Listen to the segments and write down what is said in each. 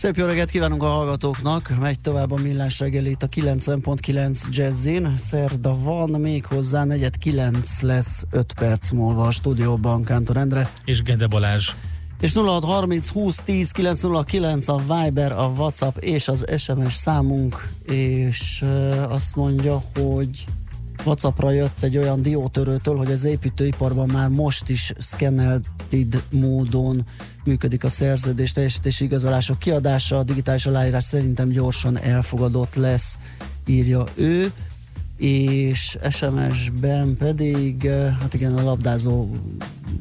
Szép jó reggelt kívánunk a hallgatóknak, megy tovább a millás reggeli itt a 90.9 Jazzin. Szerda van, még hozzá negyed 9 lesz 5 perc múlva a stúdióban Kántor Endre. És Gede Balázs. És 0630 20 10 909 a Viber, a WhatsApp és az SMS számunk, és azt mondja, hogy WhatsAppra jött egy olyan diótörőtől, hogy az építőiparban már most is scannelted módon működik a szerződés teljesítési igazolások kiadása, a digitális aláírás szerintem gyorsan elfogadott lesz, írja ő és SMS-ben pedig, hát igen, a labdázó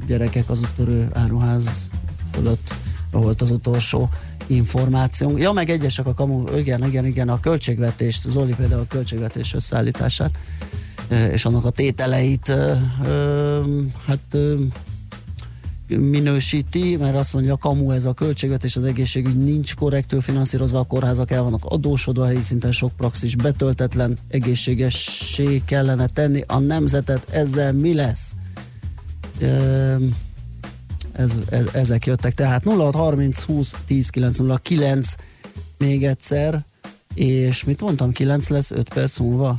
gyerekek az úttörő áruház fölött volt az utolsó információnk. Ja, meg egyesek a kamu, igen, igen, igen, a költségvetést, Zoli például a költségvetés összeállítását és annak a tételeit hát minősíti, mert azt mondja, a kamu ez a költségvetés, az egészségügy nincs korrektül finanszírozva, a kórházak el vannak adósodva, helyi szinten sok praxis betöltetlen, egészségessé kellene tenni a nemzetet, ezzel mi lesz? Ez, ez, ezek jöttek, tehát 0630 20 10 909 még egyszer, és mit mondtam, 9 lesz 5 perc múlva?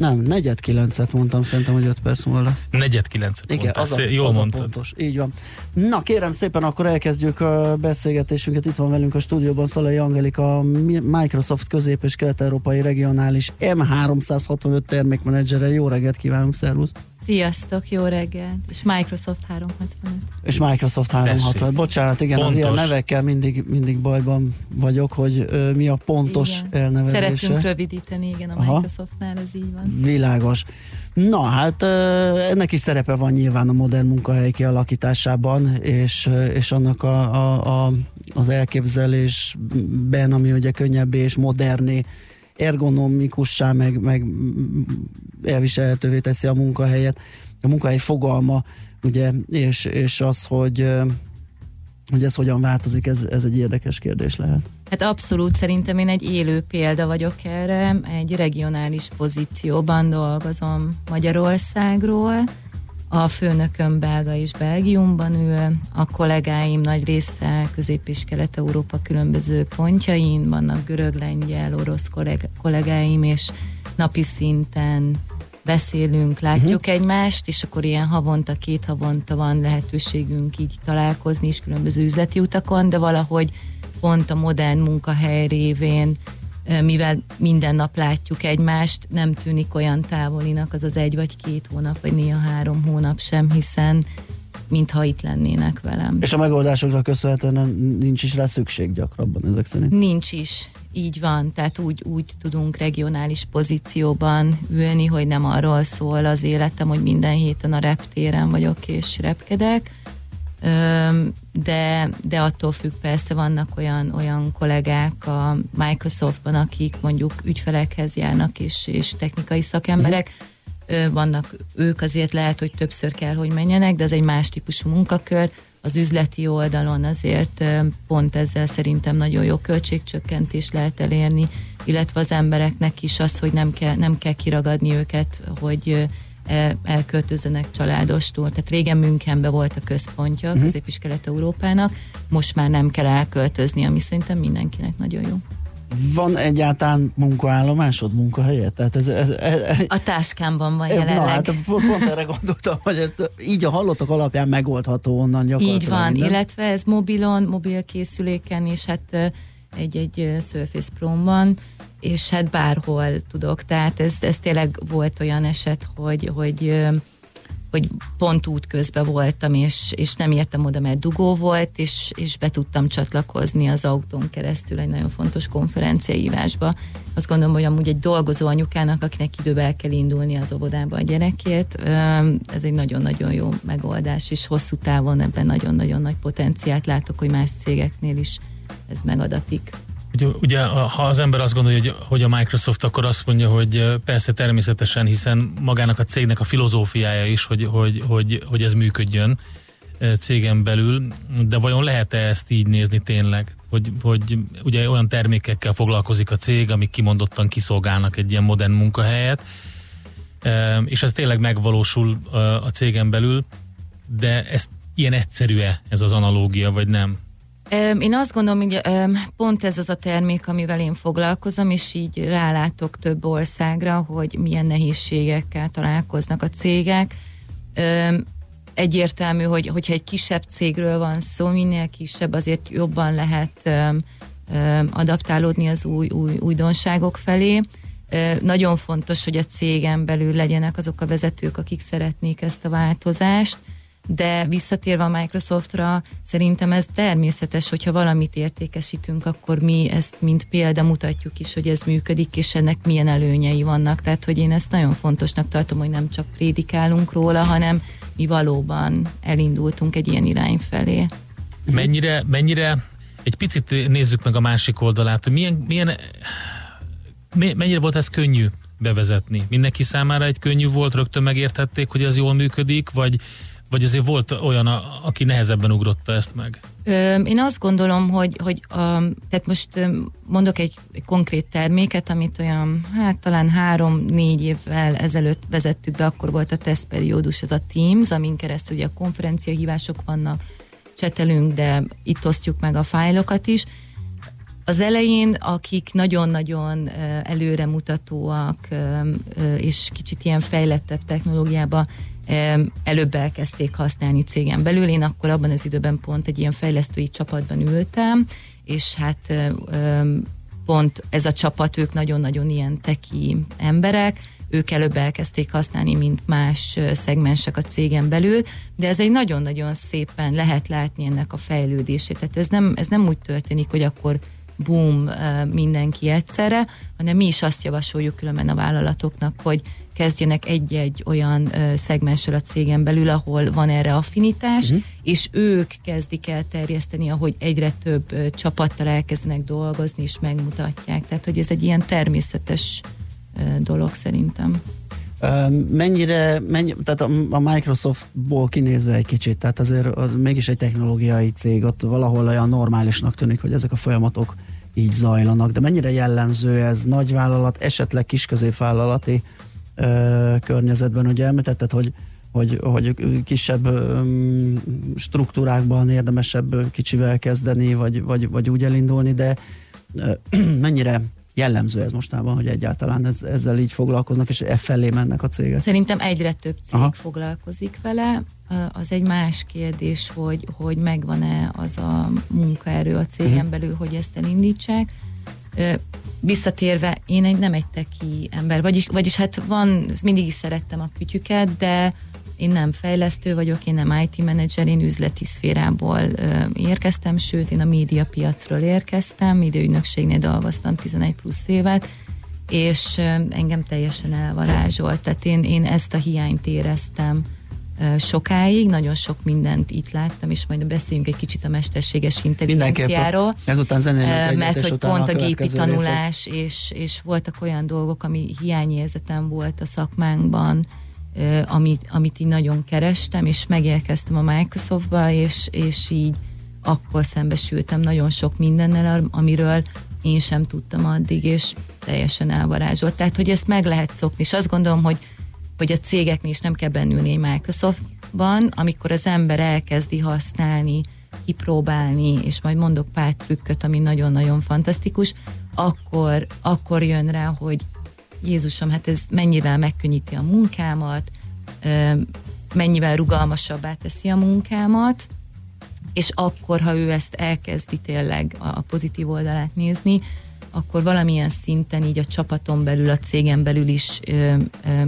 Nem, negyed kilencet mondtam, szerintem, hogy 5 perc múlva lesz. Negyed kilencet Igen, az a, Jól az a pontos. Így van. Na kérem szépen, akkor elkezdjük a beszélgetésünket. Itt van velünk a stúdióban Szalai Angelika, a Microsoft közép- és kelet-európai regionális M365 termékmenedzsere. Jó reggelt kívánunk, szervusz! Sziasztok, jó reggel! És Microsoft 365. És Microsoft 365. Tessék. Bocsánat, igen, pontos. az ilyen nevekkel mindig, mindig bajban vagyok, hogy ö, mi a pontos igen. elnevezése. Szeretünk rövidíteni, igen, a Aha. Microsoftnál ez így van. Világos. Na hát ennek is szerepe van nyilván a modern munkahely kialakításában, és, és annak a, a, a, az elképzelésben, ami ugye könnyebbé és moderné ergonomikussá, meg, meg elviselhetővé teszi a munkahelyet. A munkahely fogalma, ugye, és, és az, hogy hogy ez hogyan változik, ez, ez egy érdekes kérdés lehet. Hát abszolút, szerintem én egy élő példa vagyok erre, egy regionális pozícióban dolgozom Magyarországról, a főnököm belga és Belgiumban ül, a kollégáim nagy része Közép- és Kelet-Európa különböző pontjain, vannak görög, lengyel, orosz kollégáim, és napi szinten beszélünk, látjuk uh-huh. egymást, és akkor ilyen havonta, két havonta van lehetőségünk így találkozni is különböző üzleti utakon, de valahogy pont a modern munkahely révén mivel minden nap látjuk egymást, nem tűnik olyan távolinak az az egy vagy két hónap, vagy néha három hónap sem, hiszen mintha itt lennének velem. És a megoldásokra köszönhetően nincs is rá szükség gyakrabban ezek szerint? Nincs is, így van. Tehát úgy, úgy tudunk regionális pozícióban ülni, hogy nem arról szól az életem, hogy minden héten a reptéren vagyok és repkedek, de, de attól függ persze vannak olyan, olyan kollégák a Microsoftban, akik mondjuk ügyfelekhez járnak és, és technikai szakemberek, vannak ők azért lehet, hogy többször kell, hogy menjenek, de ez egy más típusú munkakör. Az üzleti oldalon azért pont ezzel szerintem nagyon jó költségcsökkentést lehet elérni, illetve az embereknek is az, hogy nem kell, nem kell kiragadni őket, hogy elköltözzenek családostól. Tehát régen Münchenbe volt a központja uh-huh. Közép- és Kelet-Európának, most már nem kell elköltözni, ami szerintem mindenkinek nagyon jó. Van egyáltalán munkaállomásod, munkahelye? Tehát ez, ez, ez, ez, a táskámban van jelenleg. Na hát pont erre gondoltam, hogy ez így a hallottak alapján megoldható onnan gyakorlatilag. Így van, minden. illetve ez mobilon, mobil készüléken, és hát egy-egy Surface pro van, és hát bárhol tudok. Tehát ez, ez tényleg volt olyan eset, hogy, hogy hogy pont út közben voltam, és, és nem értem oda, mert dugó volt, és, és be tudtam csatlakozni az autón keresztül egy nagyon fontos konferenciaívásba. Azt gondolom, hogy amúgy egy dolgozó anyukának, akinek időben el kell indulni az óvodába a gyerekét, ez egy nagyon-nagyon jó megoldás, és hosszú távon ebben nagyon-nagyon nagy potenciált látok, hogy más cégeknél is ez megadatik. Ugye, ugye ha az ember azt gondolja, hogy, hogy a Microsoft, akkor azt mondja, hogy persze természetesen, hiszen magának a cégnek a filozófiája is, hogy, hogy, hogy, hogy ez működjön cégen belül, de vajon lehet-e ezt így nézni tényleg? Hogy, hogy ugye olyan termékekkel foglalkozik a cég, amik kimondottan kiszolgálnak egy ilyen modern munkahelyet, és ez tényleg megvalósul a cégen belül, de ez ilyen egyszerű-e ez az analógia, vagy nem? Én azt gondolom, hogy pont ez az a termék, amivel én foglalkozom, és így rálátok több országra, hogy milyen nehézségekkel találkoznak a cégek. Egyértelmű, hogy, hogyha egy kisebb cégről van szó, minél kisebb, azért jobban lehet adaptálódni az új, új újdonságok felé. Nagyon fontos, hogy a cégen belül legyenek azok a vezetők, akik szeretnék ezt a változást, de visszatérve a Microsoftra, szerintem ez természetes, hogyha valamit értékesítünk, akkor mi ezt mint példa mutatjuk is, hogy ez működik, és ennek milyen előnyei vannak. Tehát, hogy én ezt nagyon fontosnak tartom, hogy nem csak prédikálunk róla, hanem mi valóban elindultunk egy ilyen irány felé. Mennyire, mennyire egy picit nézzük meg a másik oldalát, hogy milyen, milyen mennyire volt ez könnyű bevezetni? Mindenki számára egy könnyű volt, rögtön megértették, hogy ez jól működik, vagy vagy azért volt olyan, a, aki nehezebben ugrotta ezt meg? Én azt gondolom, hogy, hogy a, tehát most mondok egy, egy konkrét terméket, amit olyan, hát talán három-négy évvel ezelőtt vezettük be, akkor volt a tesztperiódus, ez a Teams, amin keresztül ugye a konferenciahívások vannak, csetelünk, de itt osztjuk meg a fájlokat is. Az elején, akik nagyon-nagyon előremutatóak, és kicsit ilyen fejlettebb technológiába előbb elkezdték használni cégen belül. Én akkor abban az időben pont egy ilyen fejlesztői csapatban ültem, és hát pont ez a csapat, ők nagyon-nagyon ilyen teki emberek, ők előbb elkezdték használni, mint más szegmensek a cégen belül, de ez egy nagyon-nagyon szépen lehet látni ennek a fejlődését. Tehát ez nem, ez nem úgy történik, hogy akkor boom mindenki egyszerre, hanem mi is azt javasoljuk különben a vállalatoknak, hogy kezdjenek egy-egy olyan ö, szegmenssel a cégen belül, ahol van erre affinitás, uh-huh. és ők kezdik el terjeszteni, ahogy egyre több ö, csapattal elkezdenek dolgozni, és megmutatják. Tehát, hogy ez egy ilyen természetes ö, dolog szerintem. Mennyire, mennyi, tehát a Microsoftból kinézve egy kicsit, tehát azért az mégis egy technológiai cég, ott valahol olyan normálisnak tűnik, hogy ezek a folyamatok így zajlanak, de mennyire jellemző ez nagyvállalat, esetleg kisközépvállalati környezetben, ugye említetted, hogy hogy, hogy kisebb struktúrákban érdemesebb kicsivel kezdeni, vagy, vagy, vagy úgy elindulni, de mennyire jellemző ez mostában, hogy egyáltalán ez, ezzel így foglalkoznak, és e felé mennek a cégek? Szerintem egyre több cég Aha. foglalkozik vele. Az egy más kérdés, hogy, hogy megvan-e az a munkaerő a cégen uh-huh. belül, hogy ezt elindítsák visszatérve, én egy, nem egy teki ember, vagyis, vagyis hát van, mindig is szerettem a kütyüket, de én nem fejlesztő vagyok, én nem IT menedzser, én üzleti szférából ö, érkeztem, sőt, én a médiapiacról érkeztem, időügynökségnél dolgoztam 11 plusz évet, és ö, engem teljesen elvarázsolt, tehát én, én ezt a hiányt éreztem sokáig, nagyon sok mindent itt láttam, és majd beszéljünk egy kicsit a mesterséges intelligenciáról. Ezután zenélünk Mert hogy pont a, a gépi tanulás, és, és voltak olyan dolgok, ami hiányérzetem volt a szakmánkban, amit, amit így nagyon kerestem, és megérkeztem a Microsoftba, és, és így akkor szembesültem nagyon sok mindennel, amiről én sem tudtam addig, és teljesen elvarázsolt. Tehát, hogy ezt meg lehet szokni, és azt gondolom, hogy hogy a cégeknél is nem kell bennülni egy Microsoftban, amikor az ember elkezdi használni, kipróbálni, és majd mondok pár trükköt, ami nagyon-nagyon fantasztikus, akkor, akkor jön rá, hogy Jézusom, hát ez mennyivel megkönnyíti a munkámat, mennyivel rugalmasabbá teszi a munkámat, és akkor, ha ő ezt elkezdi tényleg a pozitív oldalát nézni, akkor valamilyen szinten így a csapaton belül, a cégen belül is ö, ö,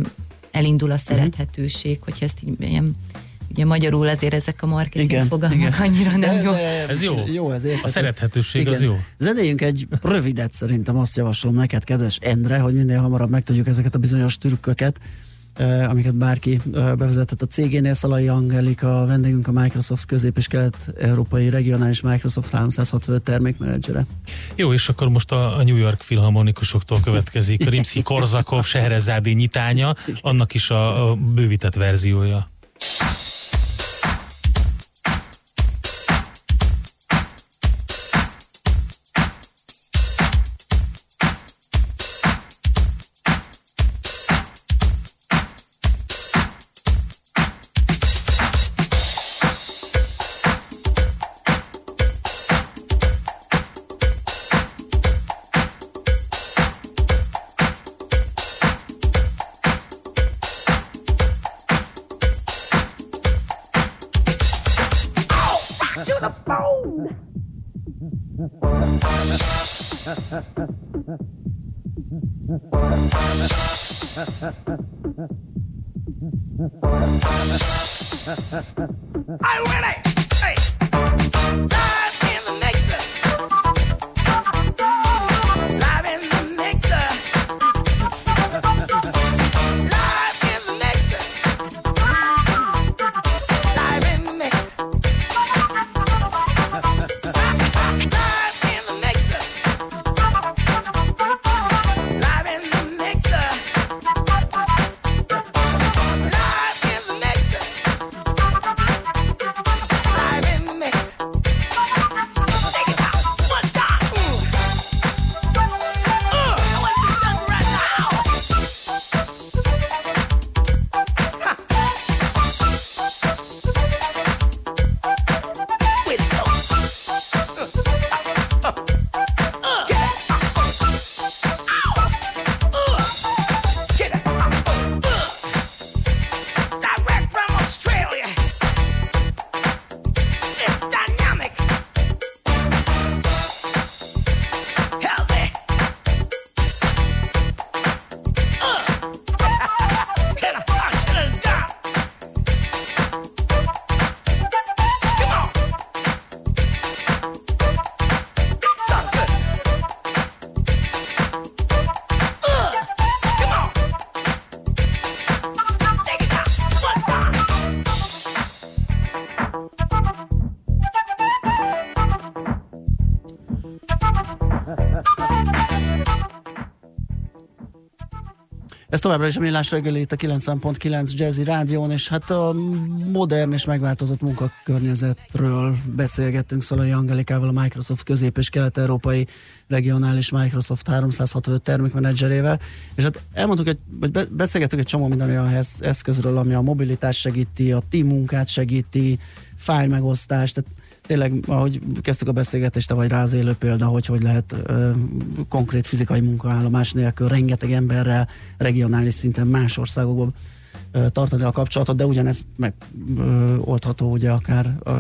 elindul a szerethetőség, uh-huh. hogy ezt így ilyen Ugye magyarul azért ezek a marketing igen, fogalmak igen. annyira nem de, jó. De, ez jó. Jó, ez A szerethetőség igen. az jó. Zenéljünk egy rövidet szerintem, azt javaslom neked, kedves Endre, hogy minél hamarabb megtudjuk ezeket a bizonyos trükköket. Amiket bárki bevezetett a cégénél. Szalai Angelika, a vendégünk a Microsoft közép- és kelet-európai regionális Microsoft 365 termékmenedzsere. Jó, és akkor most a, a New York filharmonikusoktól következik Rimsky-Korzakov Seherezádi nyitánya, annak is a, a bővített verziója. I win it! Továbbra is a Millás reggeli itt a 90.9 Jazzy Rádión, és hát a modern és megváltozott munkakörnyezetről beszélgettünk Szalai Angelikával, a Microsoft közép- és kelet-európai regionális Microsoft 365 termékmenedzserével, és hát elmondtuk, egy, vagy beszélgettük egy csomó minden olyan eszközről, ami a mobilitás segíti, a team munkát segíti, fájl megosztást, tehát tényleg, ahogy kezdtük a beszélgetést, vagy rá az élő példa, hogy hogy lehet ö, konkrét fizikai munkaállomás nélkül rengeteg emberrel regionális szinten más országokban tartani a kapcsolatot, de ugyanez megoldható ugye akár ö,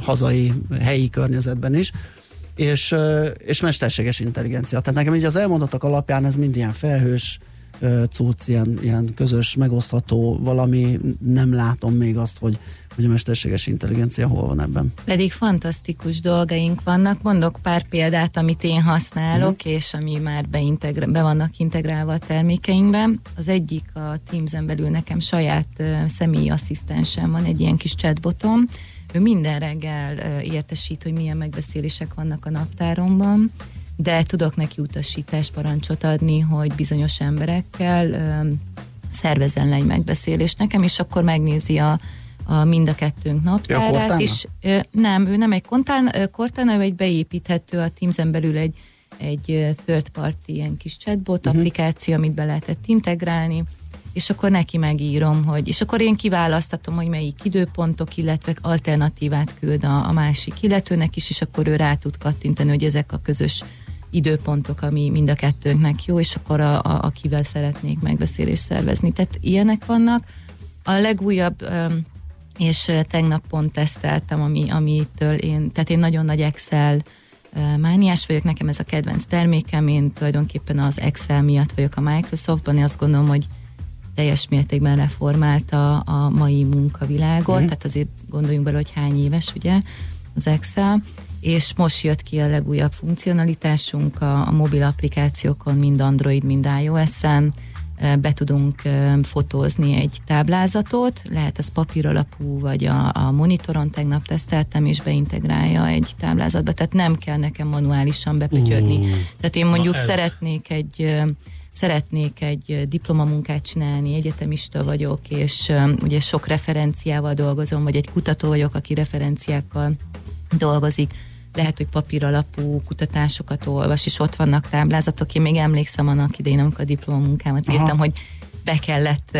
hazai, helyi környezetben is és, és mesterséges intelligencia. Tehát nekem így az elmondottak alapján ez mind ilyen felhős, cucc, ilyen, ilyen közös, megosztható valami, nem látom még azt, hogy hogy a mesterséges intelligencia hol van ebben. Pedig fantasztikus dolgaink vannak. Mondok pár példát, amit én használok, uh-huh. és ami már beintegr- be vannak integrálva a termékeinkben. Az egyik a Teams-en belül nekem saját uh, személyi asszisztensem van, egy ilyen kis chatbotom. Ő minden reggel uh, értesít, hogy milyen megbeszélések vannak a naptáromban, de tudok neki utasítás parancsot adni, hogy bizonyos emberekkel uh, szervezzen le egy megbeszélést nekem, és akkor megnézi a a mind a kettőnk naptárát is. Nem, ő nem egy kortána, ő egy beépíthető a Teams-en belül egy, egy third party ilyen kis chatbot uh-huh. applikáció, amit be lehetett integrálni, és akkor neki megírom, hogy, és akkor én kiválasztatom, hogy melyik időpontok, illetve alternatívát küld a, a másik illetőnek is, és akkor ő rá tud kattintani, hogy ezek a közös időpontok, ami mind a kettőnknek jó, és akkor a, a, akivel szeretnék megbeszélést szervezni. Tehát ilyenek vannak. A legújabb um, és tegnap pont teszteltem, ami, amitől én, tehát én nagyon nagy Excel mániás vagyok, nekem ez a kedvenc termékem, én tulajdonképpen az Excel miatt vagyok a Microsoftban, én azt gondolom, hogy teljes mértékben reformálta a mai munkavilágot, mm. tehát azért gondoljunk bele, hogy hány éves ugye az Excel, és most jött ki a legújabb funkcionalitásunk a, a mobil applikációkon, mind Android, mind iOS-en, be tudunk fotózni egy táblázatot, lehet ez papír alapú, vagy a, a monitoron. Tegnap teszteltem, és beintegrálja egy táblázatba, tehát nem kell nekem manuálisan bepötyödni. Uh, tehát én mondjuk szeretnék egy szeretnék egy diplomamunkát csinálni, egyetemista vagyok, és ugye sok referenciával dolgozom, vagy egy kutató vagyok, aki referenciákkal dolgozik, lehet, hogy papír alapú kutatásokat olvas, és ott vannak táblázatok. Én még emlékszem annak idején, amikor a diplomamunkámat Aha. írtam, hogy be kellett,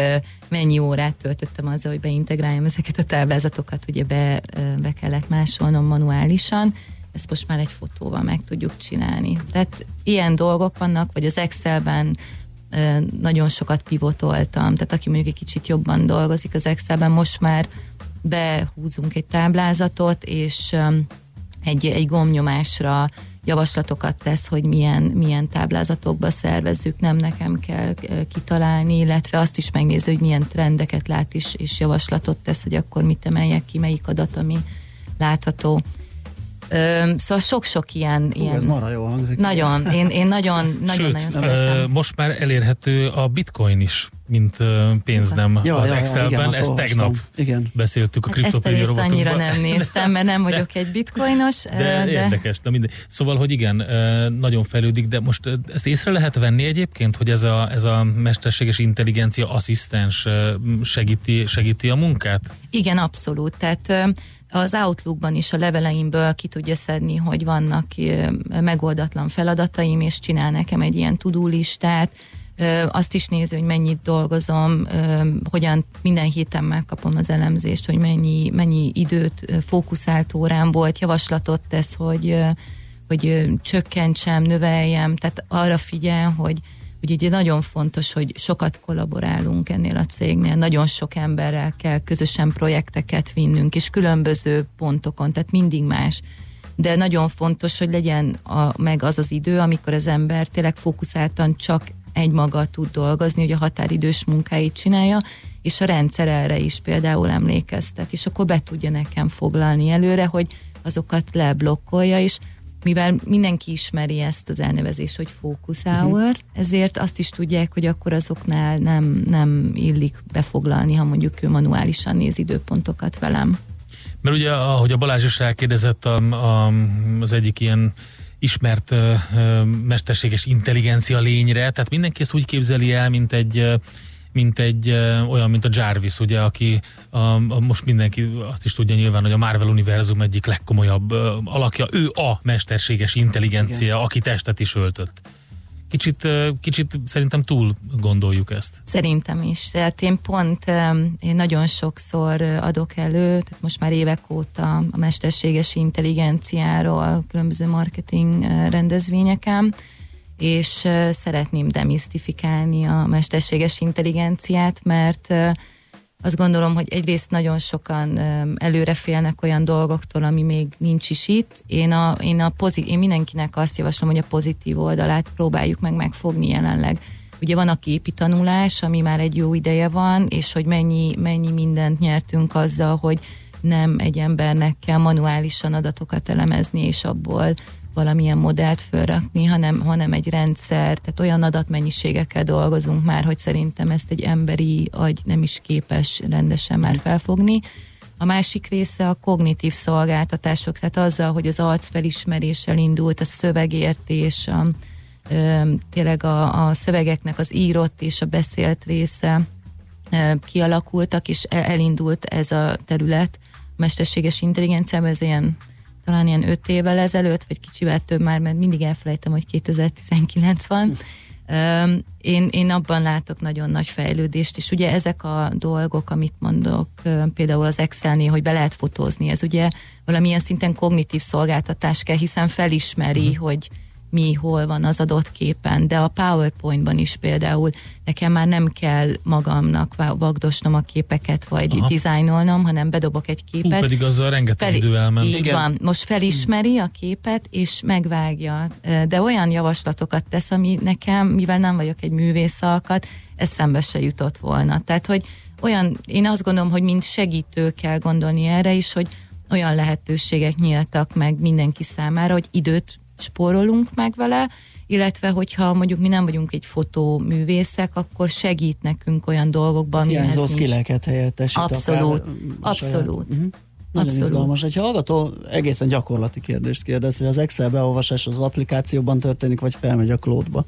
mennyi órát töltöttem azzal, hogy beintegráljam ezeket a táblázatokat, ugye be, be kellett másolnom manuálisan, ezt most már egy fotóval meg tudjuk csinálni. Tehát ilyen dolgok vannak, vagy az Excelben nagyon sokat pivotoltam, tehát aki mondjuk egy kicsit jobban dolgozik az Excelben, most már behúzunk egy táblázatot, és egy, egy gomnyomásra javaslatokat tesz, hogy milyen, milyen táblázatokba szervezzük, nem nekem kell kitalálni, illetve azt is megnézi, hogy milyen trendeket lát is, és javaslatot tesz, hogy akkor mit emeljek ki, melyik adat, ami látható. Szóval sok-sok ilyen... Hú, ilyen ez mara jó hangzik. Nagyon, én, én nagyon, nagyon, nagyon szeretem. most már elérhető a bitcoin is, mint pénznem ja, az ja, Excelben. Ja, igen, ezt tegnap igen. beszéltük a kriptopédia hát Ezt a annyira nem néztem, mert nem vagyok egy bitcoinos. De, de... érdekes, de minden. Szóval, hogy igen, nagyon fejlődik, de most ezt észre lehet venni egyébként, hogy ez a, ez a mesterséges intelligencia asszisztens segíti, segíti a munkát? Igen, abszolút. Tehát az Outlookban is a leveleimből ki tudja szedni, hogy vannak megoldatlan feladataim, és csinál nekem egy ilyen tudó listát, azt is nézi, hogy mennyit dolgozom, hogyan minden héten megkapom az elemzést, hogy mennyi, mennyi időt, fókuszált órám volt, javaslatot tesz, hogy, hogy csökkentsem, növeljem, tehát arra figyel, hogy, Ugye ugye nagyon fontos, hogy sokat kollaborálunk ennél a cégnél, nagyon sok emberrel kell közösen projekteket vinnünk, és különböző pontokon, tehát mindig más. De nagyon fontos, hogy legyen a, meg az az idő, amikor az ember tényleg fókuszáltan csak egy maga tud dolgozni, hogy a határidős munkáit csinálja, és a rendszer erre is például emlékeztet, és akkor be tudja nekem foglalni előre, hogy azokat leblokkolja, és mivel mindenki ismeri ezt az elnevezést, hogy focus hour, uh-huh. ezért azt is tudják, hogy akkor azoknál nem, nem illik befoglalni, ha mondjuk ő manuálisan néz időpontokat velem. Mert ugye, ahogy a Balázs is rákérdezett, a, a, az egyik ilyen ismert uh, mesterséges intelligencia lényre, tehát mindenki ezt úgy képzeli el, mint egy uh, mint egy olyan, mint a Jarvis, ugye, aki a, a, most mindenki azt is tudja nyilván, hogy a Marvel univerzum egyik legkomolyabb alakja, ő a mesterséges intelligencia, Igen. aki testet is öltött. Kicsit, kicsit szerintem túl gondoljuk ezt. Szerintem is. Tehát én pont én nagyon sokszor adok elő, tehát most már évek óta a mesterséges intelligenciáról különböző marketing rendezvényeken, és szeretném demisztifikálni a mesterséges intelligenciát, mert azt gondolom, hogy egyrészt nagyon sokan előre félnek olyan dolgoktól, ami még nincs is itt. Én, a, én, a pozit, én mindenkinek azt javaslom, hogy a pozitív oldalát próbáljuk meg megfogni jelenleg. Ugye van a képi tanulás, ami már egy jó ideje van, és hogy mennyi, mennyi mindent nyertünk azzal, hogy nem egy embernek kell manuálisan adatokat elemezni, és abból valamilyen modellt fölrakni, hanem, hanem egy rendszer, tehát olyan adatmennyiségekkel dolgozunk már, hogy szerintem ezt egy emberi agy nem is képes rendesen már felfogni. A másik része a kognitív szolgáltatások, tehát azzal, hogy az arcfelismeréssel indult, a szövegértés, a, ö, tényleg a, a szövegeknek az írott és a beszélt része ö, kialakultak, és elindult ez a terület mesterséges intelligenciában, ez ilyen talán ilyen öt évvel ezelőtt, vagy kicsivel több már, mert mindig elfelejtem, hogy 2019 van. Én, én abban látok nagyon nagy fejlődést, és ugye ezek a dolgok, amit mondok, például az Excelnél, hogy be lehet fotózni, ez ugye valamilyen szinten kognitív szolgáltatás kell, hiszen felismeri, uh-huh. hogy mi hol van az adott képen, de a PowerPointban is például nekem már nem kell magamnak vagdosnom a képeket, vagy Aha. dizájnolnom, hanem bedobok egy képet. Hú, pedig azzal rengeteg fel, idő elment. Így Igen. van. Most felismeri a képet, és megvágja. De olyan javaslatokat tesz, ami nekem, mivel nem vagyok egy művészalkat, eszembe se jutott volna. Tehát, hogy olyan, én azt gondolom, hogy mint segítő kell gondolni erre is, hogy olyan lehetőségek nyíltak meg mindenki számára, hogy időt spórolunk meg vele, illetve hogyha mondjuk mi nem vagyunk egy fotóművészek, akkor segít nekünk olyan dolgokban, amihez nincs. skilleket helyettesít. Abszolút, abszolút. Saját, uh-huh. Nagyon Abszolút. izgalmas. Egy hallgató egészen gyakorlati kérdést kérdez, hogy az Excel beolvasás az applikációban történik, vagy felmegy a cloudba.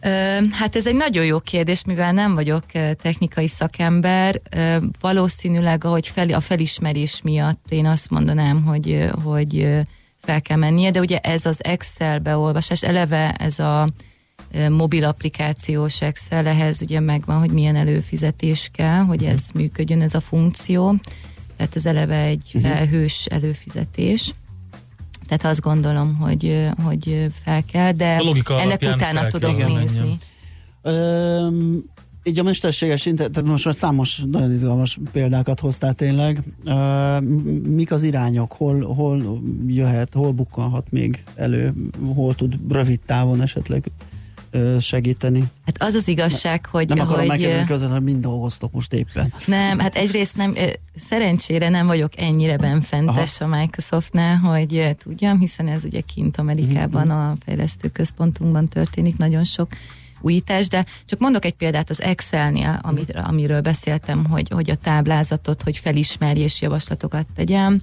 Ö, Hát ez egy nagyon jó kérdés, mivel nem vagyok technikai szakember. Valószínűleg, ahogy fel, a felismerés miatt én azt mondanám, hogy, hogy fel kell mennie, de ugye ez az Excel beolvasás, eleve ez a mobil applikációs Excel, ehhez ugye megvan, hogy milyen előfizetés kell, hogy ez működjön, ez a funkció. Tehát ez eleve egy felhős előfizetés. Tehát azt gondolom, hogy, hogy fel kell, de ennek utána tudok kell nézni. menjen. Így a mesterséges internet, most már számos nagyon izgalmas példákat hoztál tényleg. Mik az irányok? Hol, hol jöhet, hol bukkanhat még elő? Hol tud rövid távon esetleg segíteni? Hát az az igazság, hogy... Nem akarom hogy megkérdezni közben, hogy mind dolgoztok most éppen. Nem, hát egyrészt nem, szerencsére nem vagyok ennyire benfentes a Microsoftnál, hogy tudjam, hiszen ez ugye kint Amerikában a fejlesztő központunkban történik nagyon sok újítás, de csak mondok egy példát az Excelnél, amit, amiről beszéltem, hogy, hogy a táblázatot, hogy felismerj és javaslatokat tegyem.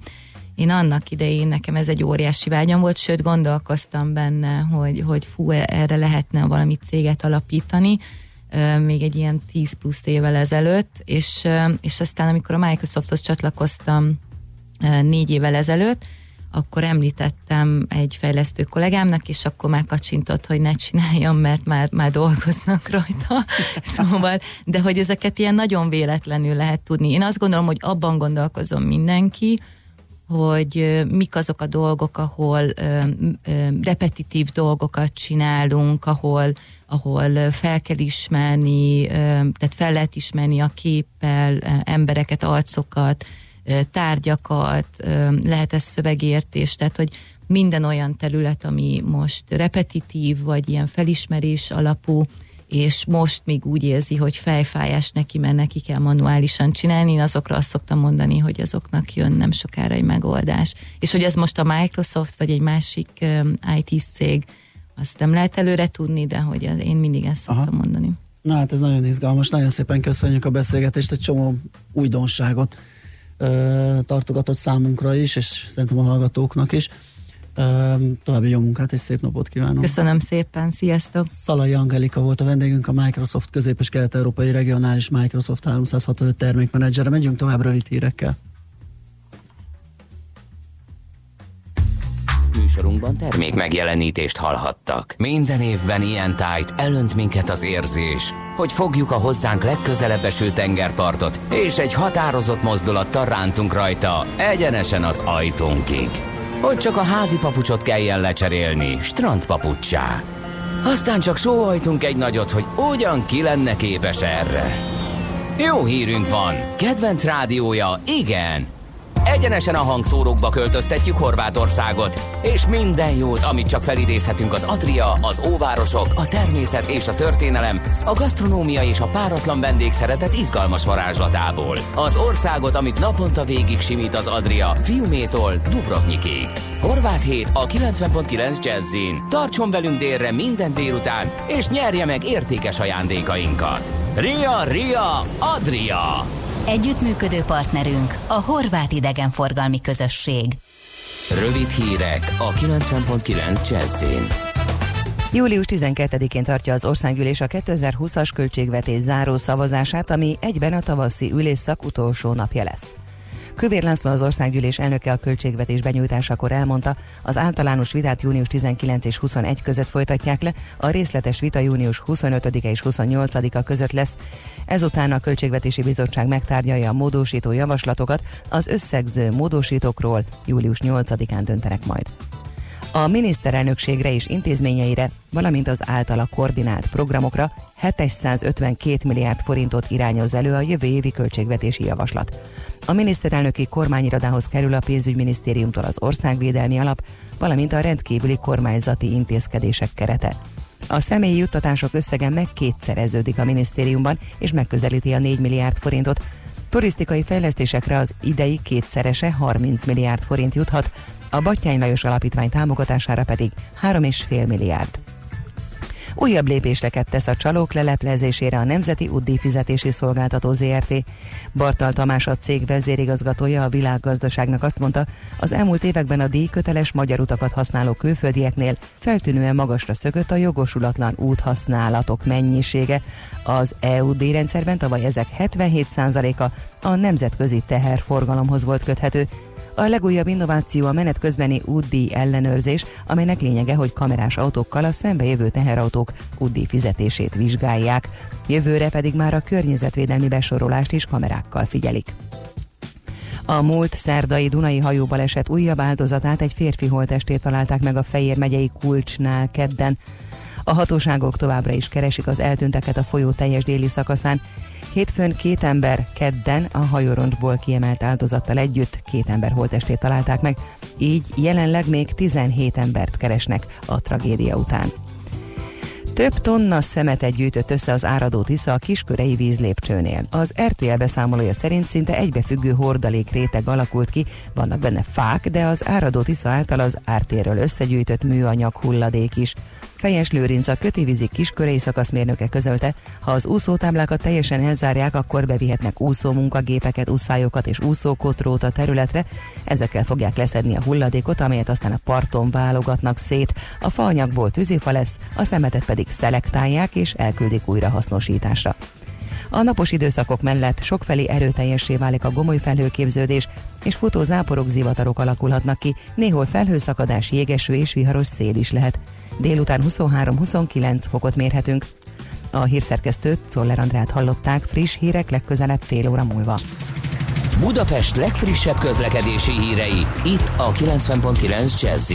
Én annak idején nekem ez egy óriási vágyam volt, sőt gondolkoztam benne, hogy, hogy fú, erre lehetne valami céget alapítani, még egy ilyen 10 plusz évvel ezelőtt, és, és aztán amikor a Microsofthoz csatlakoztam négy évvel ezelőtt, akkor említettem egy fejlesztő kollégámnak, és akkor már kacsintott, hogy ne csináljam, mert már, már dolgoznak rajta. Szóval, de hogy ezeket ilyen nagyon véletlenül lehet tudni. Én azt gondolom, hogy abban gondolkozom mindenki, hogy mik azok a dolgok, ahol ö, ö, repetitív dolgokat csinálunk, ahol, ahol fel kell ismerni, ö, tehát fel lehet ismerni a képpel embereket, arcokat, tárgyakat, lehet ez szövegértés, tehát hogy minden olyan terület, ami most repetitív, vagy ilyen felismerés alapú, és most még úgy érzi, hogy fejfájás neki, mert neki kell manuálisan csinálni, én azokra azt szoktam mondani, hogy azoknak jön nem sokára egy megoldás. És hogy ez most a Microsoft, vagy egy másik IT cég, azt nem lehet előre tudni, de hogy én mindig ezt szoktam Aha. mondani. Na hát ez nagyon izgalmas, nagyon szépen köszönjük a beszélgetést, egy csomó újdonságot tartogatott számunkra is, és szerintem a hallgatóknak is. További jó munkát és szép napot kívánok! Köszönöm szépen, sziasztok! Szalai Angelika volt a vendégünk, a Microsoft közép- és kelet-európai regionális Microsoft 365 termékmenedzsere. Megyünk tovább rövid hírekkel. Műsorunkban termék megjelenítést hallhattak. Minden évben ilyen tájt elönt minket az érzés, hogy fogjuk a hozzánk legközelebb eső tengerpartot, és egy határozott mozdulattal rántunk rajta egyenesen az ajtónkig. Hogy csak a házi papucsot kelljen lecserélni, strandpapucsá. Aztán csak sóhajtunk egy nagyot, hogy ugyan ki lenne képes erre. Jó hírünk van, kedvenc rádiója, igen. Egyenesen a hangszórókba költöztetjük Horvátországot, és minden jót, amit csak felidézhetünk az Adria, az óvárosok, a természet és a történelem, a gasztronómia és a páratlan vendégszeretet izgalmas varázslatából. Az országot, amit naponta végig simít az Adria, Fiumétól Dubrovnikig. Horvát hét a 90.9 Jazzin. Tartson velünk délre minden délután, és nyerje meg értékes ajándékainkat. Ria, Ria, Adria! Együttműködő partnerünk a Horvát Idegenforgalmi Közösség. Rövid hírek a 90.9 Jazzin. Július 12-én tartja az országgyűlés a 2020-as költségvetés záró szavazását, ami egyben a tavaszi ülésszak utolsó napja lesz. Kövér László az országgyűlés elnöke a költségvetés benyújtásakor elmondta, az általános vitát június 19 és 21 között folytatják le, a részletes vita június 25-e és 28-a között lesz. Ezután a Költségvetési Bizottság megtárgyalja a módosító javaslatokat, az összegző módosítókról július 8-án döntenek majd. A miniszterelnökségre és intézményeire, valamint az általa koordinált programokra 752 milliárd forintot irányoz elő a jövő évi költségvetési javaslat. A miniszterelnöki kormányirodához kerül a pénzügyminisztériumtól az országvédelmi alap, valamint a rendkívüli kormányzati intézkedések kerete. A személyi juttatások összege megkétszereződik a minisztériumban, és megközelíti a 4 milliárd forintot, Turisztikai fejlesztésekre az idei kétszerese 30 milliárd forint juthat, a Battyány Lajos Alapítvány támogatására pedig 3,5 milliárd. Újabb lépéseket tesz a csalók leleplezésére a Nemzeti Útdíj Fizetési Szolgáltató ZRT. Bartal Tamás a cég vezérigazgatója a világgazdaságnak azt mondta, az elmúlt években a díjköteles magyar utakat használó külföldieknél feltűnően magasra szökött a jogosulatlan úthasználatok mennyisége. Az EU díjrendszerben tavaly ezek 77%-a a nemzetközi teherforgalomhoz volt köthető, a legújabb innováció a menet közbeni útdíj ellenőrzés, amelynek lényege, hogy kamerás autókkal a szembejövő teherautók útdíj fizetését vizsgálják. Jövőre pedig már a környezetvédelmi besorolást is kamerákkal figyelik. A múlt szerdai Dunai hajóbaleset újabb áldozatát egy férfi holtestét találták meg a Fejér megyei Kulcsnál kedden. A hatóságok továbbra is keresik az eltűnteket a folyó teljes déli szakaszán, Hétfőn két ember, kedden a hajóroncsból kiemelt áldozattal együtt két ember holtestét találták meg, így jelenleg még 17 embert keresnek a tragédia után. Több tonna szemetet gyűjtött össze az áradó Tisza a kiskörei vízlépcsőnél. Az RTL beszámolója szerint szinte egybefüggő hordalék réteg alakult ki, vannak benne fák, de az áradó Tisza által az ártéről összegyűjtött műanyag hulladék is. Fejes Lőrinc a kötévízi kiskörei szakaszmérnöke közölte, ha az úszótáblákat teljesen elzárják, akkor bevihetnek úszómunkagépeket, úszályokat és úszókotrót a területre, ezekkel fogják leszedni a hulladékot, amelyet aztán a parton válogatnak szét. A faanyagból tűzifa lesz, a szemetet pedig szelektálják és elküldik újrahasznosításra. A napos időszakok mellett sokfelé erőteljessé válik a gomoly felhőképződés, és futó záporok, zivatarok alakulhatnak ki, néhol felhőszakadás, jégeső és viharos szél is lehet. Délután 23-29 fokot mérhetünk. A hírszerkesztőt, Czoller Andrát hallották, friss hírek legközelebb fél óra múlva. Budapest legfrissebb közlekedési hírei, itt a 90.9 jazz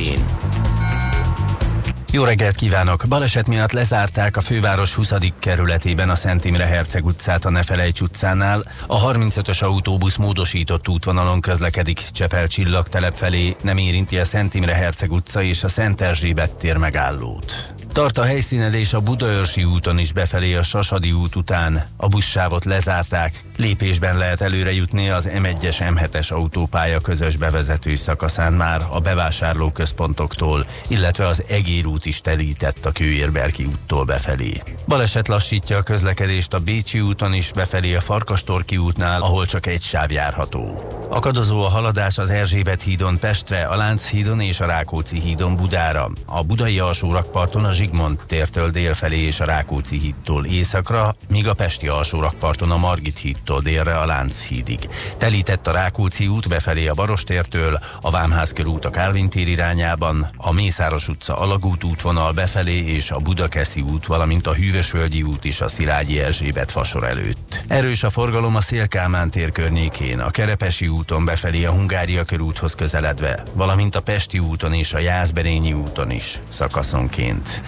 jó reggelt kívánok! Baleset miatt lezárták a főváros 20. kerületében a Szent Imre Herceg utcát a Nefelejts utcánál. A 35-ös autóbusz módosított útvonalon közlekedik Csepel csillagtelep felé, nem érinti a Szent Imre Herceg utca és a Szent Erzsébet tér megállót. Tart a helyszínelés a Budaörsi úton is befelé a Sasadi út után. A buszsávot lezárták, lépésben lehet előre jutni az M1-es M7-es autópálya közös bevezető szakaszán már a bevásárlóközpontoktól, illetve az Egér út is telített a Kőérberki úttól befelé. Baleset lassítja a közlekedést a Bécsi úton is befelé a Farkastorki útnál, ahol csak egy sáv járható. Akadozó a haladás az Erzsébet hídon Pestre, a Lánchídon és a Rákóczi hídon Budára. A budai alsó rakparton a Zsigmond tértől délfelé és a Rákóczi hídtól északra, míg a Pesti alsórakparton a Margit hídtól délre a Lánchídig. Telített a Rákóczi út befelé a Barostértől, a Vámházkör út a Kálvin tér irányában, a Mészáros utca Alagút útvonal befelé és a Budakeszi út, valamint a Hűvösvölgyi út is a Szilágyi Erzsébet fasor előtt. Erős a forgalom a Szélkámán tér környékén, a Kerepesi úton befelé a Hungária körúthoz közeledve, valamint a Pesti úton és a Jászberényi úton is szakaszonként.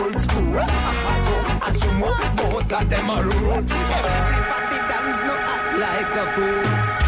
Old school. A paso and sumo, both of them are rude. Everybody dance, no act like a fool.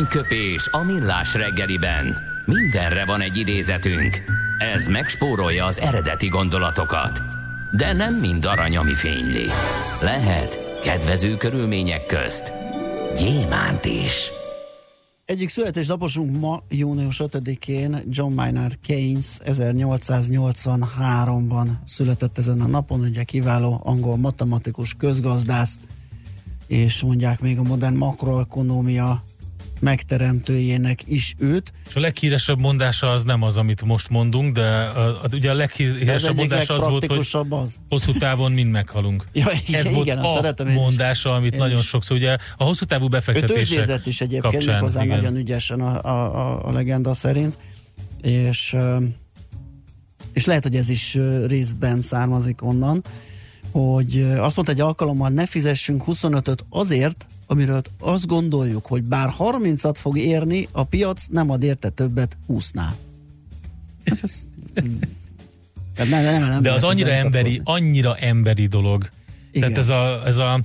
Aranyköpés a millás reggeliben. Mindenre van egy idézetünk. Ez megspórolja az eredeti gondolatokat. De nem mind arany, ami fényli. Lehet kedvező körülmények közt gyémánt is. Egyik születésnaposunk ma, június 5-én John Maynard Keynes 1883-ban született ezen a napon, ugye kiváló angol matematikus, közgazdász, és mondják még a modern makroekonómia megteremtőjének is őt. És a leghíresebb mondása az nem az, amit most mondunk, de a, a, ugye a leghíresebb mondása az volt, hogy az. hosszú távon mind meghalunk. ja, igen, Ez volt igen, a szeretem én mondása, amit Én nagyon is. sokszor, ugye a hosszú távú befektetések is egyébként, kapcsán, méghozzá igen. nagyon ügyesen a, a, a, a legenda szerint, és, és lehet, hogy ez is részben származik onnan, hogy azt mondta egy alkalommal, ne fizessünk 25-öt azért, amiről azt gondoljuk, hogy bár 30-at fog érni, a piac nem ad érte többet 20-nál. Hát ez, tehát nem, nem, nem De az annyira emberi, annyira emberi dolog. Igen. Tehát ez a, ez a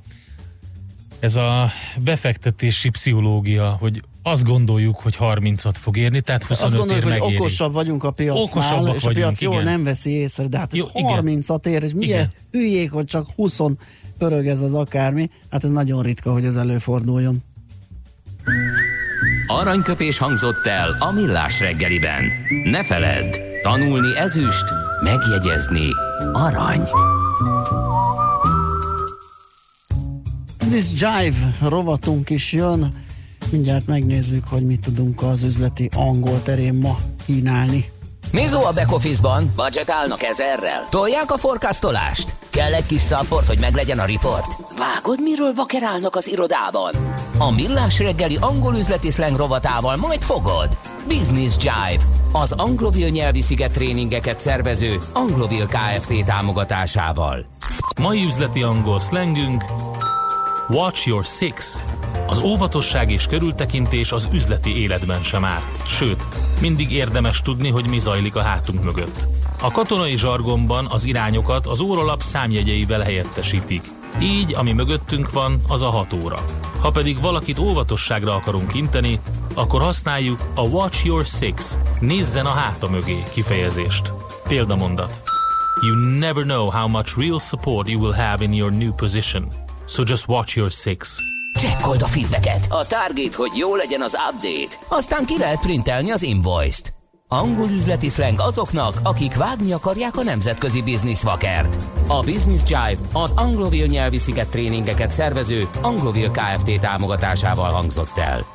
ez a befektetési pszichológia, hogy azt gondoljuk, hogy 30-at fog érni, tehát 25 Azt gondoljuk, ér hogy megéri. okosabb vagyunk a piacnál, Okosabbak és a vagyunk, piac jól igen. nem veszi észre, de hát ez Jó, igen. 30-at ér, és milyen hülyék, hogy csak 20 pörög ez az akármi. Hát ez nagyon ritka, hogy ez előforduljon. Aranyköpés hangzott el a millás reggeliben. Ne feledd, tanulni ezüst, megjegyezni arany. This Jive rovatunk is jön. Mindjárt megnézzük, hogy mit tudunk az üzleti angol terén ma kínálni. Mizó a back office-ban? Budgetálnak ezerrel? Tolják a forecastolást? Kell egy kis szapport, hogy meglegyen a riport? Vágod, miről vakerálnak az irodában? A millás reggeli angol üzleti slang rovatával majd fogod. Business Jive, az anglovil nyelvi sziget tréningeket szervező Anglovil Kft. támogatásával. Mai üzleti angol szlengünk Watch your six. Az óvatosság és körültekintés az üzleti életben sem árt. Sőt, mindig érdemes tudni, hogy mi zajlik a hátunk mögött. A katonai zsargonban az irányokat az óralap számjegyeivel helyettesítik. Így, ami mögöttünk van, az a hat óra. Ha pedig valakit óvatosságra akarunk inteni, akkor használjuk a Watch Your Six, nézzen a háta mögé kifejezést. Példamondat. You never know how much real support you will have in your new position. So just watch your six. Csekkold a feedbacket. A target, hogy jó legyen az update. Aztán ki lehet printelni az invoice-t. Angol üzleti szleng azoknak, akik vágni akarják a nemzetközi bizniszvakert. A Business Jive az Anglovil nyelvi sziget tréningeket szervező Anglovil Kft. támogatásával hangzott el.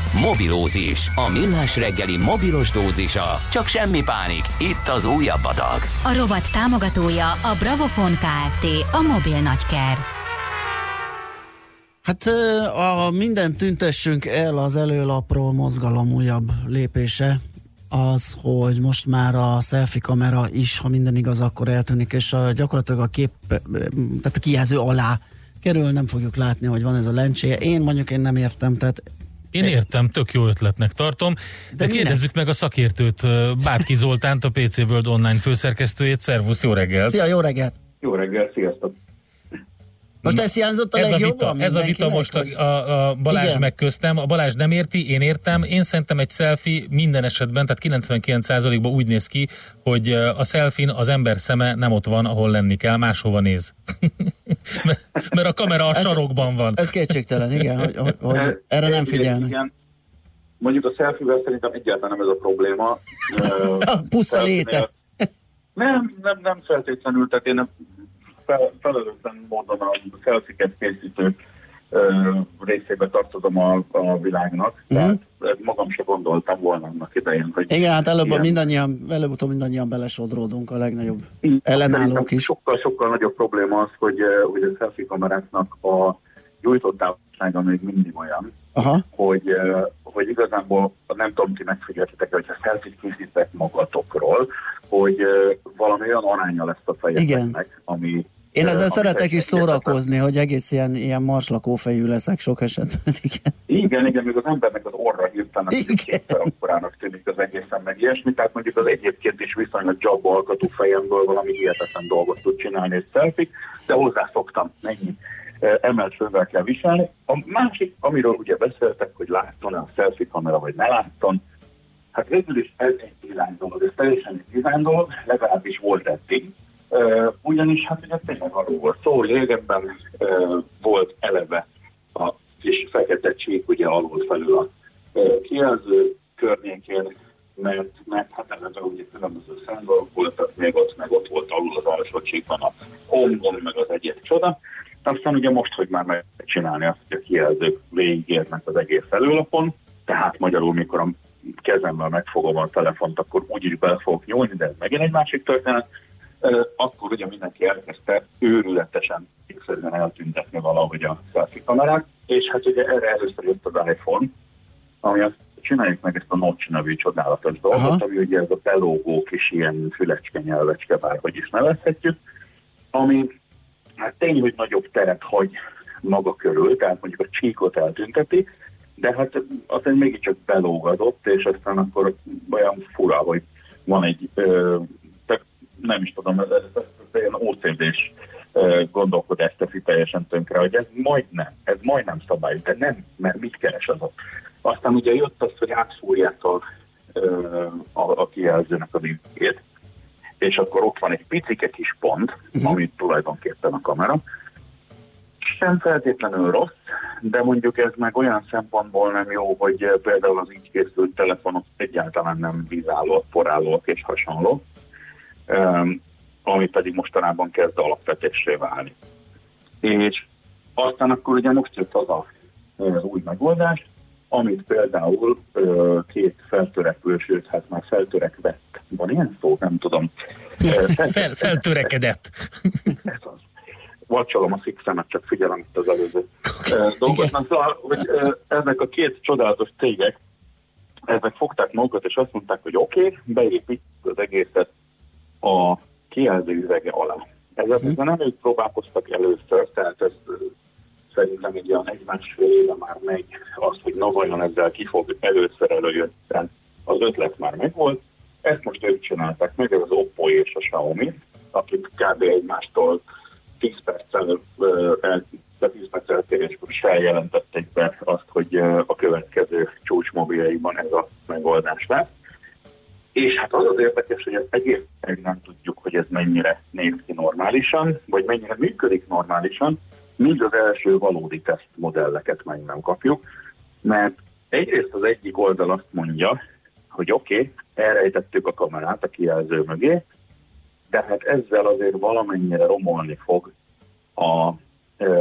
Mobilózis, a millás reggeli mobilos dózisa. Csak semmi pánik, itt az újabb adag. A rovat támogatója a Bravofon Kft. A mobil nagyker. Hát a minden tüntessünk el az előlapról mozgalom újabb lépése az, hogy most már a selfie kamera is, ha minden igaz, akkor eltűnik, és a, gyakorlatilag a kép, tehát a kijelző alá kerül, nem fogjuk látni, hogy van ez a lencséje. Én mondjuk én nem értem, tehát Én értem, tök jó ötletnek tartom, de, de minek? kérdezzük meg a szakértőt, Bátki Zoltánt, a PC World Online főszerkesztőjét. Szervusz, jó reggelt! Szia, jó reggelt! Jó reggel, sziasztok! Most ez hiányzott a ez a legjobban vita, ez a vita most a, a, a Balázs Igen. meg köztem. A Balázs nem érti, én értem. Én szerintem egy selfie minden esetben, tehát 99%-ban úgy néz ki, hogy a selfin az ember szeme nem ott van, ahol lenni kell, máshova néz. mert, a kamera a Ez- sarokban van. Ez kétségtelen, igen, hogy, hogy, hogy erre nem figyelnek. Igen. Mondjuk a selfie szerintem egyáltalán nem ez a probléma. Puszta léte. Nem, nem, nem feltétlenül, tehát én nem fel, felelőtlen módon a selfie-ket készítő ö, részébe tartozom a, a világnak. Tehát ezt magam se gondoltam volna annak idején, hogy Igen, hát előbb ilyen- mindannyian, előbb-utóbb mindannyian belesodródunk a legnagyobb ellenállók is. Sokkal, sokkal nagyobb probléma az, hogy, hogy a selfie kameráknak a gyújtott távolsága még mindig olyan, Aha, hogy, hogy igazából nem tudom, ti megfigyeltetek, hogyha selfie készítek magatokról, hogy valami olyan aránya lesz a fejeteknek, ami én ezzel szeretek is szórakozni, hogy egész ilyen, ilyen marslakófejű leszek sok esetben. Igen. Igen, igen, még az embernek az orra hirtelen akkorának tűnik az egészen meg ilyesmi, tehát mondjuk az egyébként is viszonylag jobb alkatú fejemből valami hihetetlen dolgot tud csinálni egy selfie, de hozzászoktam, ennyi emelt fővel kell viselni. A másik, amiről ugye beszéltek, hogy látton a selfie kamera, vagy ne látton, hát végül is ez egy design dolog, ez teljesen egy design dolog, legalábbis volt eddig. Ugyanis hát ugye tényleg arról volt szó, hogy régebben volt eleve a kis fekete csík ugye alul felül a kijelző környékén, mert, mert hát eleve ugye különböző szendorok voltak, még ott, meg ott volt alul az alsó csíkon a home meg az egyet csoda. Aztán ugye most, hogy már meg csinálni azt, hogy a kijelzők végigérnek az egész előlapon, tehát magyarul, mikor a kezemmel megfogom a telefont, akkor úgyis bele fogok nyúlni, de ez megint egy másik történet. Akkor ugye mindenki elkezdte őrületesen egyszerűen eltüntetni valahogy a selfie kamerát, és hát ugye erre először jött az iPhone, ami azt csináljuk meg ezt a Notch nevű csodálatos dolgot, Aha. ami ugye ez a belógó kis ilyen fülecske, nyelvecske, bárhogy is nevezhetjük, ami hát tény, hogy nagyobb teret hagy maga körül, tehát mondjuk a csíkot eltünteti, de hát azért mégiscsak belógadott, és aztán akkor olyan fura, hogy van egy, ö, nem is tudom, ez, ez, ez, ilyen ö, gondolkodást teszi teljesen tönkre, hogy ez majdnem, ez majdnem szabály, de nem, mert mit keres az ott. Aztán ugye jött az, hogy átszúrják a, a, a kijelzőnek a végét, és akkor ott van egy picike kis pont, uh-huh. amit tulajdonképpen a kamera. Sem feltétlenül rossz, de mondjuk ez meg olyan szempontból nem jó, hogy például az így készült telefonok egyáltalán nem vízállóak, porállóak és hasonló, ami pedig mostanában kezd alapvetésre válni. És aztán akkor ugye most jött az a, az új megoldás, amit például ö, két feltörekvő, sőt, hát már feltörekvett, van ilyen szó? Nem tudom. Fel, feltörekedett. Ez az. Vacsolom a szixemet, csak figyelem itt az előző. Na, Szóval, hogy ö, ezek a két csodálatos cégek, ezek fogták magukat, és azt mondták, hogy oké, okay, beépít az egészet a kijelző üvege alá. Ezzel uh-huh. nem ők próbálkoztak először, tehát ez szerintem egy olyan egy-másfél éve már megy az, hogy na vajon ezzel ki fog először előjönni. Tehát az ötlet már megvolt, ezt most ők csinálták meg, ez az Oppo és a Xiaomi, akik kb. egymástól 10 perc ö, el- de 10 perc eltérésből is feljelentették be azt, hogy a következő csúcsmobiljaikban ez a megoldás lesz. És hát az az érdekes, hogy ezt egészen nem tudjuk, hogy ez mennyire néz ki normálisan, vagy mennyire működik normálisan, míg az első valódi teszt modelleket meg nem kapjuk, mert egyrészt az egyik oldal azt mondja, hogy oké, okay, elrejtettük a kamerát a kijelző mögé, de hát ezzel azért valamennyire romolni fog a,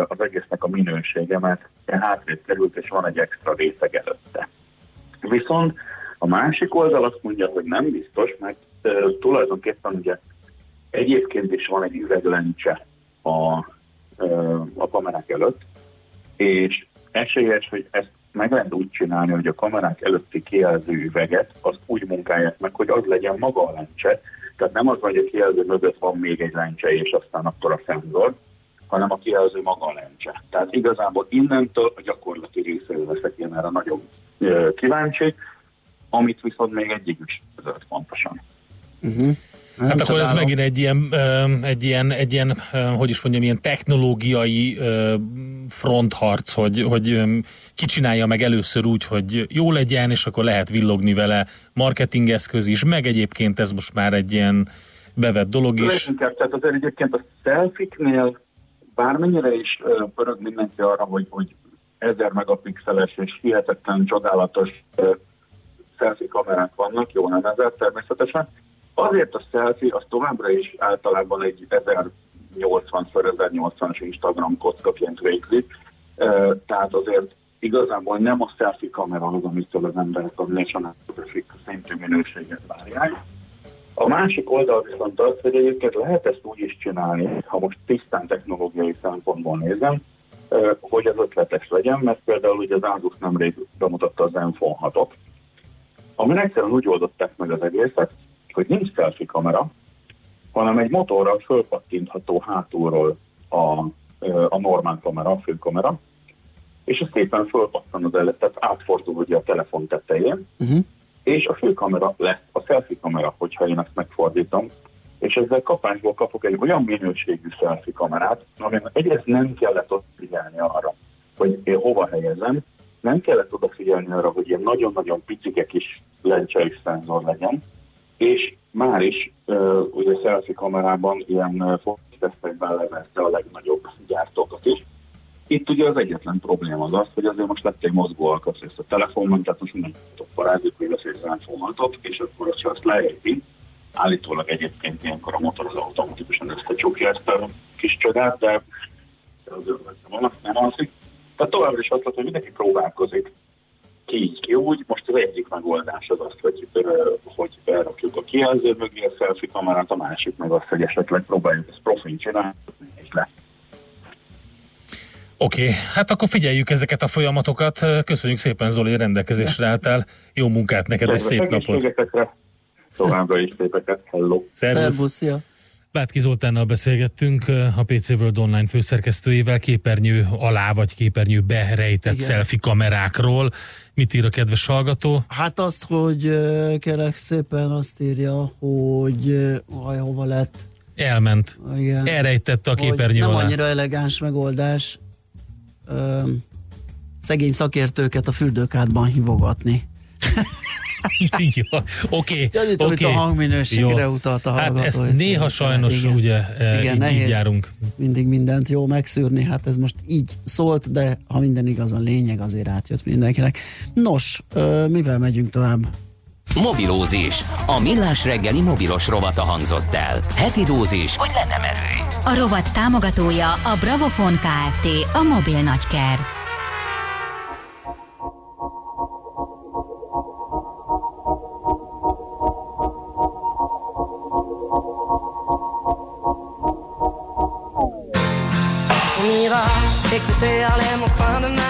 az egésznek a minősége, mert hátrébb került, és van egy extra réteg előtte. Viszont a másik oldal azt mondja, hogy nem biztos, mert ö, tulajdonképpen ugye egyébként is van egy üveglencse a, ö, a kamerák előtt, és esélyes, hogy ezt meg lehet úgy csinálni, hogy a kamerák előtti kijelző üveget azt úgy munkálják meg, hogy az legyen maga a lencse, tehát nem az, hogy a kijelző mögött van még egy lencse, és aztán akkor a szenzor, hanem a kijelző maga a lencse. Tehát igazából innentől a gyakorlati részéről leszek én erre nagyon kíváncsi, amit viszont még egyik is között pontosan. Uh-huh. Hát akkor ez megint egy ilyen, egy ilyen, egy ilyen hogy is mondjam, ilyen technológiai frontharc, hogy, hogy ki csinálja meg először úgy, hogy jó legyen, és akkor lehet villogni vele marketingeszköz is, meg egyébként ez most már egy ilyen bevett dolog is. Inkább, tehát azért egyébként a selfiknél bármennyire is pörög mindenki arra, hogy, hogy 1000 megapixeles és hihetetlen csodálatos selfie kamerák vannak, jó nem ezer természetesen. Azért a selfie az továbbra is általában egy 1080 x 1080-as Instagram kockaként végzik, Ö, tehát azért igazából nem a selfie kamera az, amitől az emberek a National Geographic szintű minőséget várják. A másik oldal viszont az, hogy egyébként lehet ezt úgy is csinálni, ha most tisztán technológiai szempontból nézem, hogy az ötletes legyen, mert például ugye az Asus nemrég bemutatta az Zenfone 6-ot, amin egyszerűen úgy oldották meg az egészet, hogy nincs selfie kamera, hanem egy motorral fölpattintható hátulról a, a normál kamera, a főkamera, és ez szépen fölpattan az előtt, tehát átfordul ugye a telefon tetején, Uh-huh. és a főkamera lesz a selfie kamera, hogyha én ezt megfordítom, és ezzel kapásból kapok egy olyan minőségű selfie kamerát, amin egyrészt nem kellett ott figyelni arra, hogy én hova helyezem, nem kellett odafigyelni arra, hogy ilyen nagyon-nagyon picike kis lencse és szenzor legyen, és már is uh, ugye selfie kamerában ilyen uh, fototesztekben leverte a legnagyobb gyártókat is. Itt ugye az egyetlen probléma az az, hogy azért most lett egy mozgó alkatrész a telefonban, tehát most nem tudok parázni, hogy lesz egy zenfonatot, és akkor, hogyha azt leejti, állítólag egyébként ilyenkor a motor az automatikusan összecsukja ezt a kis csodát, de az nem alszik. Tehát továbbra is azt látom, hogy mindenki próbálkozik ki így, ki úgy. Most az egyik megoldás az az, hogy, hogy elrakjuk a kijelző mögé a selfie kamerát, a másik meg az, hogy esetleg próbáljuk ezt profin csinálni, és le. Oké, okay, hát akkor figyeljük ezeket a folyamatokat. Köszönjük szépen, Zoli, rendelkezésre álltál. Jó munkát neked, és szép napot. Továbbra is szépeket, hello! Szervusz. Szervusz. Bátki Zoltánnal beszélgettünk, a PC World Online főszerkesztőjével képernyő alá vagy képernyő berejtett Igen. selfie kamerákról. Mit ír a kedves hallgató? Hát azt, hogy ö, kérek szépen azt írja, hogy ö, vaj, hova lett. Elment. Igen. Elrejtette a Hogy képernyő Nem alá. annyira elegáns megoldás ö, szegény szakértőket a fürdőkádban hívogatni. Jó, Oké, oké. itt a hangminőségre Jó. utalt a Hát hallgató. ezt és néha sajnos igen. ugye eh, Igen, így, nehéz. így járunk. mindig mindent jó megszűrni, hát ez most így szólt, de ha minden igaz, a lényeg azért átjött mindenkinek. Nos, mivel megyünk tovább? Mobilózis. A millás reggeli mobilos rovata hangzott el. Heti dózis, hogy lenne merő. A rovat támogatója a Bravofon Kft. A mobil nagyker. Écoutez Harlem au coin de ma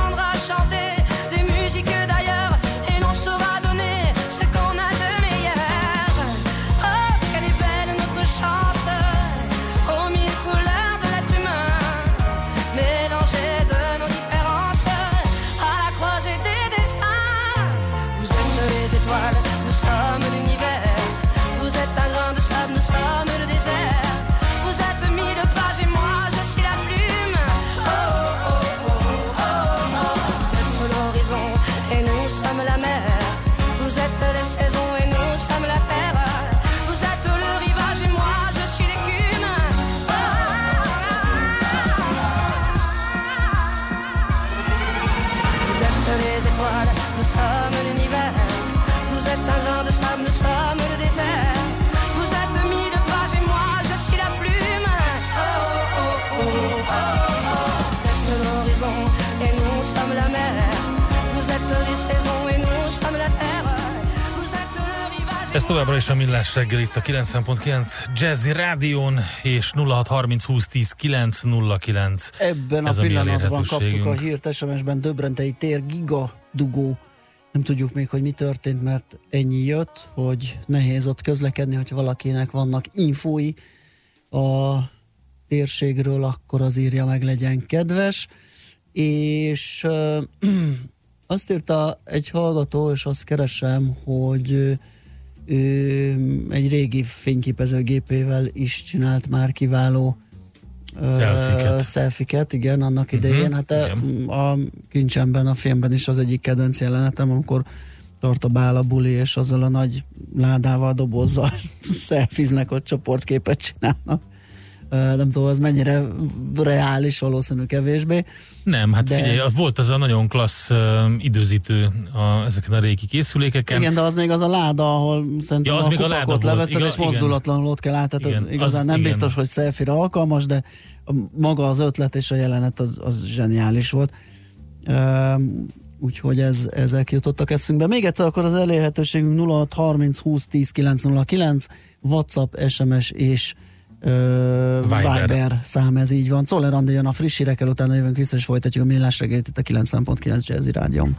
Ez továbbra is a Millás reggel itt a 90.9 Jazzy Rádión és 0630 20 10 909. Ebben Ez a a pillanatban kaptuk a hírt SMS-ben Döbrentei tér giga dugó. Nem tudjuk még, hogy mi történt, mert ennyi jött, hogy nehéz ott közlekedni, hogy valakinek vannak infói a térségről, akkor az írja meg, legyen kedves. És azt írta egy hallgató, és azt keresem, hogy ő egy régi fényképezőgépével is csinált már kiváló selfiket, igen, annak idején. Mhm, Hát igen. a kincsemben, a filmben is az egyik kedvenc jelenetem, amikor tart a bál a buli, és azzal a nagy ládával, dobozzal szelfiznek, ott csoportképet csinálnak. Nem tudom, az mennyire reális, valószínű kevésbé. Nem, hát De- figyelj, volt az a nagyon klassz időzítő a, ezeken a régi készülékeken. Igen, de az még az a láda, ahol szerintem Ja, az a még a kupakot láda leveszed, Iga- és igen. mozdulatlanul ott kell át. Tehát Igen, az igazán az- nem igen. biztos, hogy selfie alkalmas, de maga az ötlet és a jelenet az, az zseniális volt. Üm, úgyhogy ez, ezek jutottak eszünkbe. Még egyszer akkor az elérhetőségünk 0630 20 10 909, WhatsApp, SMS és ö, Viber. Viber. szám, ez így van. Czoller Andi jön a friss hírekkel, utána jövünk vissza, és folytatjuk a millás reggelit itt a 90.9 Jazzy Rádion.